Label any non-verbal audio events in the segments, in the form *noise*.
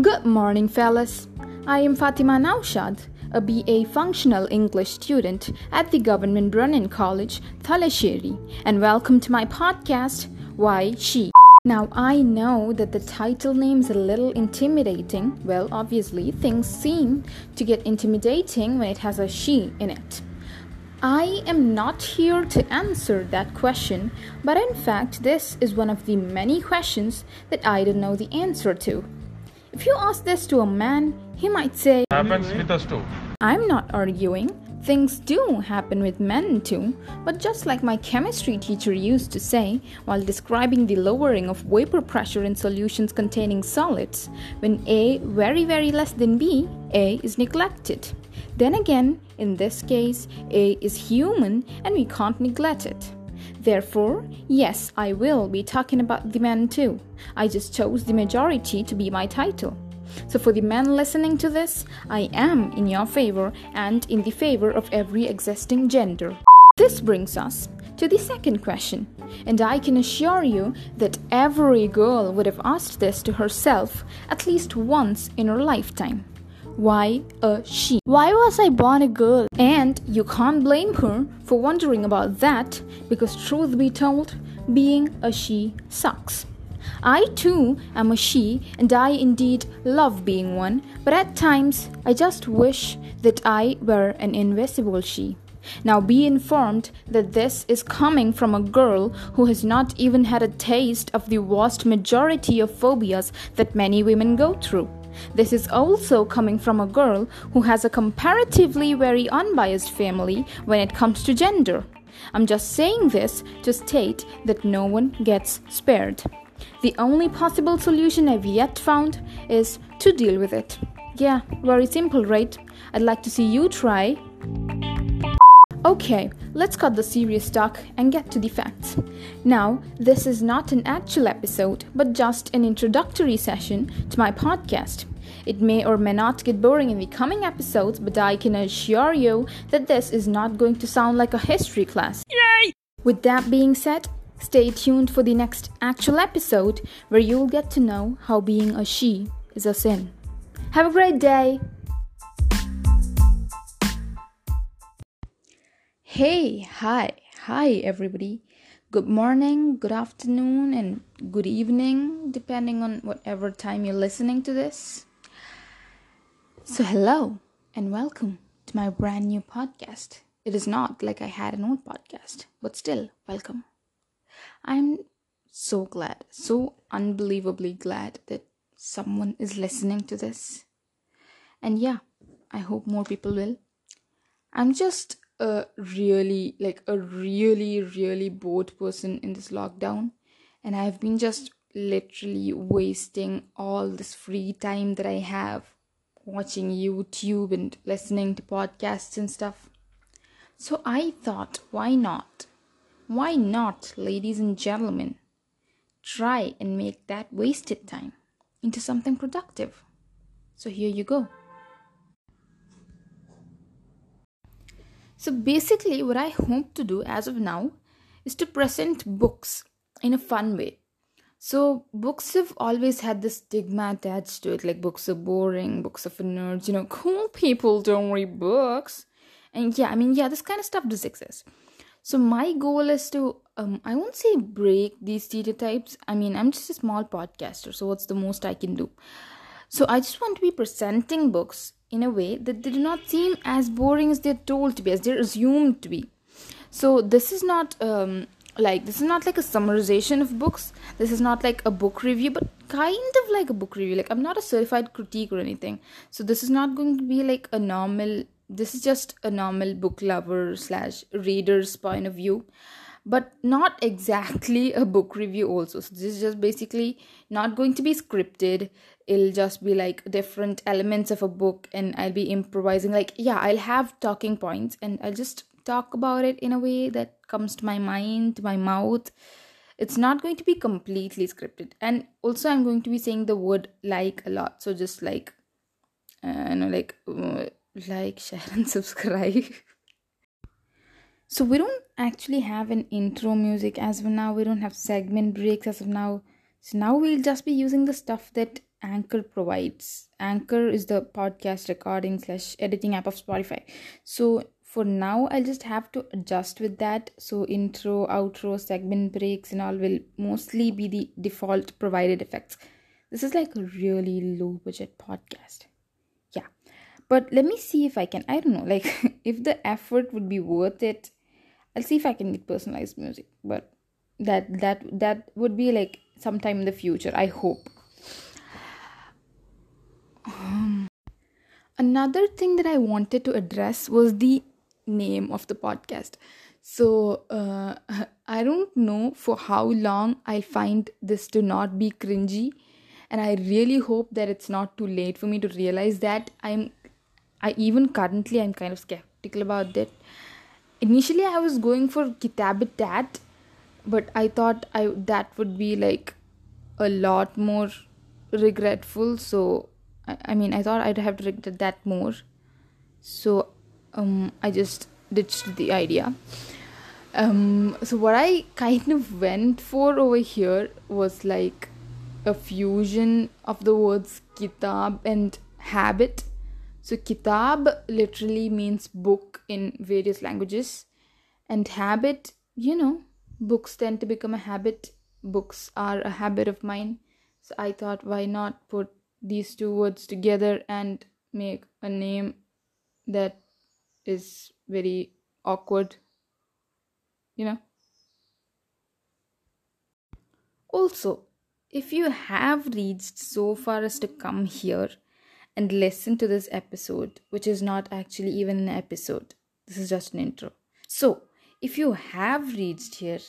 Good morning, fellas. I am Fatima Naushad, a BA Functional English student at the Government Brennen College, Thalassery, and welcome to my podcast, Why She. Now, I know that the title name is a little intimidating. Well, obviously, things seem to get intimidating when it has a she in it. I am not here to answer that question, but in fact, this is one of the many questions that I don't know the answer to. If you ask this to a man, he might say, Happens with us too. I'm not arguing. Things do happen with men too, but just like my chemistry teacher used to say while describing the lowering of vapor pressure in solutions containing solids, when A very very less than B, A is neglected. Then again, in this case, A is human and we can't neglect it. Therefore, yes, I will be talking about the men too. I just chose the majority to be my title. So, for the men listening to this, I am in your favor and in the favor of every existing gender. This brings us to the second question, and I can assure you that every girl would have asked this to herself at least once in her lifetime. Why a she? Why was I born a girl? And you can't blame her for wondering about that because, truth be told, being a she sucks. I too am a she, and I indeed love being one, but at times I just wish that I were an invisible she. Now be informed that this is coming from a girl who has not even had a taste of the vast majority of phobias that many women go through. This is also coming from a girl who has a comparatively very unbiased family when it comes to gender. I'm just saying this to state that no one gets spared. The only possible solution I've yet found is to deal with it. Yeah, very simple, right? I'd like to see you try. Okay, let's cut the serious talk and get to the facts. Now, this is not an actual episode, but just an introductory session to my podcast. It may or may not get boring in the coming episodes, but I can assure you that this is not going to sound like a history class. Yay! With that being said, stay tuned for the next actual episode where you'll get to know how being a she is a sin. Have a great day! Hey, hi, hi, everybody. Good morning, good afternoon, and good evening, depending on whatever time you're listening to this. So, hello and welcome to my brand new podcast. It is not like I had an old podcast, but still, welcome. I'm so glad, so unbelievably glad that someone is listening to this. And yeah, I hope more people will. I'm just a really, like, a really, really bored person in this lockdown, and I've been just literally wasting all this free time that I have watching YouTube and listening to podcasts and stuff. So I thought, why not? Why not, ladies and gentlemen? Try and make that wasted time into something productive. So here you go. So basically, what I hope to do as of now is to present books in a fun way. So books have always had this stigma attached to it, like books are boring, books are for nerds, you know, cool people don't read books. And yeah, I mean, yeah, this kind of stuff does exist. So my goal is to, um, I won't say break these stereotypes. I mean, I'm just a small podcaster, so what's the most I can do? So I just want to be presenting books in a way that they do not seem as boring as they're told to be, as they're assumed to be. So this is not um, like this is not like a summarization of books. This is not like a book review, but kind of like a book review. Like I'm not a certified critique or anything. So this is not going to be like a normal. This is just a normal book lover slash reader's point of view but not exactly *laughs* a book review also. So this is just basically not going to be scripted. It'll just be like different elements of a book and i'll be improvising. Like yeah i'll have talking points and i'll just talk about it in a way that comes to my mind to my mouth. It's not going to be completely scripted. And also i'm going to be saying the word like a lot. So just like uh, you know like uh, like *laughs* share and subscribe so we don't actually have an intro music as of now we don't have segment breaks as of now so now we'll just be using the stuff that Anchor provides. Anchor is the podcast recording slash editing app of Spotify. So for now, I'll just have to adjust with that. So intro, outro, segment breaks, and all will mostly be the default provided effects. This is like a really low budget podcast. Yeah. But let me see if I can, I don't know, like *laughs* if the effort would be worth it. I'll see if I can get personalized music. But that that that would be like sometime in the future, I hope. Um, another thing that I wanted to address was the name of the podcast. So uh, *laughs* I don't know for how long I'll find this to not be cringy, and I really hope that it's not too late for me to realize that I'm. I even currently I'm kind of skeptical about that. Initially, I was going for Kitabitat, but I thought I that would be like a lot more regretful. So I, I mean, I thought I'd have to regret that more. So um, I just ditched the idea. Um, so what I kind of went for over here was like a fusion of the words kitab and habit. So kitab literally means book in various languages, and habit, you know, books tend to become a habit. Books are a habit of mine. So I thought, why not put these two words together and make a name that is very awkward you know also if you have reached so far as to come here and listen to this episode which is not actually even an episode. This is just an intro. So if you have reached here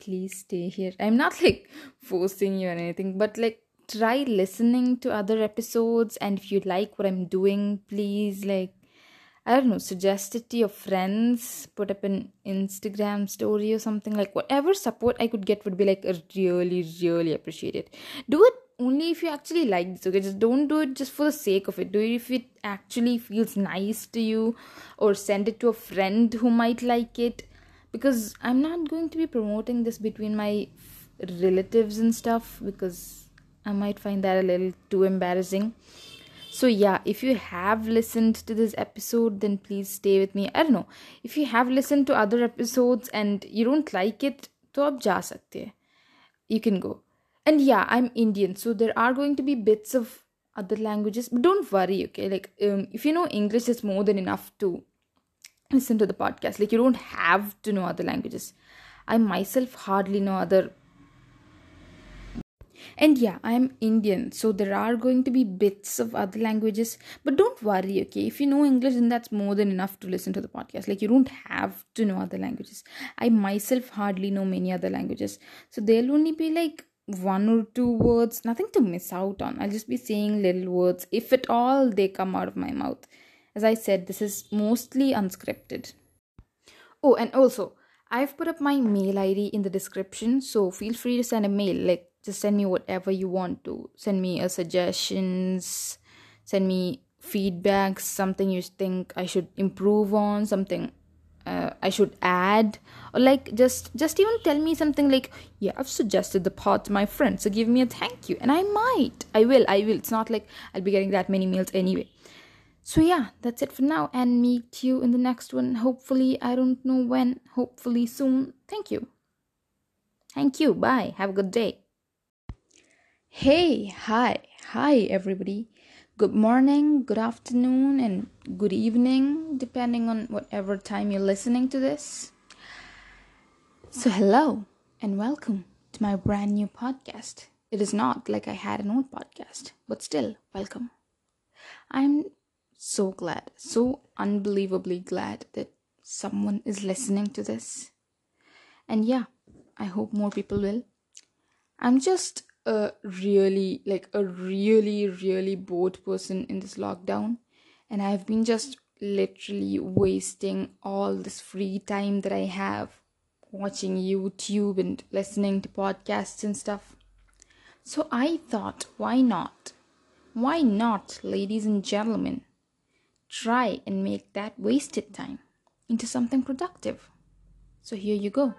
please stay here. I'm not like forcing you or anything but like try listening to other episodes. And if you like what i'm doing please like I don't know, suggest it to your friends, put up an Instagram story or something. Like whatever support I could get would be like really, really appreciated. Do it only if you actually like this, okay? Just don't do it just for the sake of it. Do it if it actually feels nice to you, or send it to a friend who might like it. Because I'm not going to be promoting this between my relatives and stuff because I might find that a little too embarrassing so yeah if you have listened to this episode then please stay with me i don't know if you have listened to other episodes and you don't like it to ab ja sakte you can go and yeah i'm indian so there are going to be bits of other languages but don't worry okay like um, if you know english it's more than enough to listen to the podcast like you don't have to know other languages i myself hardly know other and yeah, I'm Indian, so there are going to be bits of other languages, but don't worry, okay? If you know English, then that's more than enough to listen to the podcast. Like, you don't have to know other languages. I myself hardly know many other languages, so there'll only be like one or two words, nothing to miss out on. I'll just be saying little words, if at all they come out of my mouth. As I said, this is mostly unscripted. Oh, and also, I've put up my mail ID in the description, so feel free to send a mail. Like, just send me whatever you want to send me a suggestions send me feedback something you think i should improve on something uh, i should add or like just just even tell me something like yeah i've suggested the part to my friend so give me a thank you. And i might i will i will. It's not like i'll be getting that many mails anyway. So yeah that's it for now and meet you in the next one. Hopefully i don't know when. Hopefully soon. Thank you. Thank you. Bye. Have a good day. Hey, hi, hi, everybody. Good morning, good afternoon, and good evening, depending on whatever time you're listening to this. So, hello and welcome to my brand new podcast. It is not like I had an old podcast, but still, welcome. I'm so glad, so unbelievably glad that someone is listening to this. And yeah, I hope more people will. I'm just a really like a really really bored person in this lockdown. And i've been just literally wasting all this free time that i have watching youtube and listening to podcasts and stuff. So i thought why not? Why not ladies and gentlemen try and make that wasted time into something productive? So here you go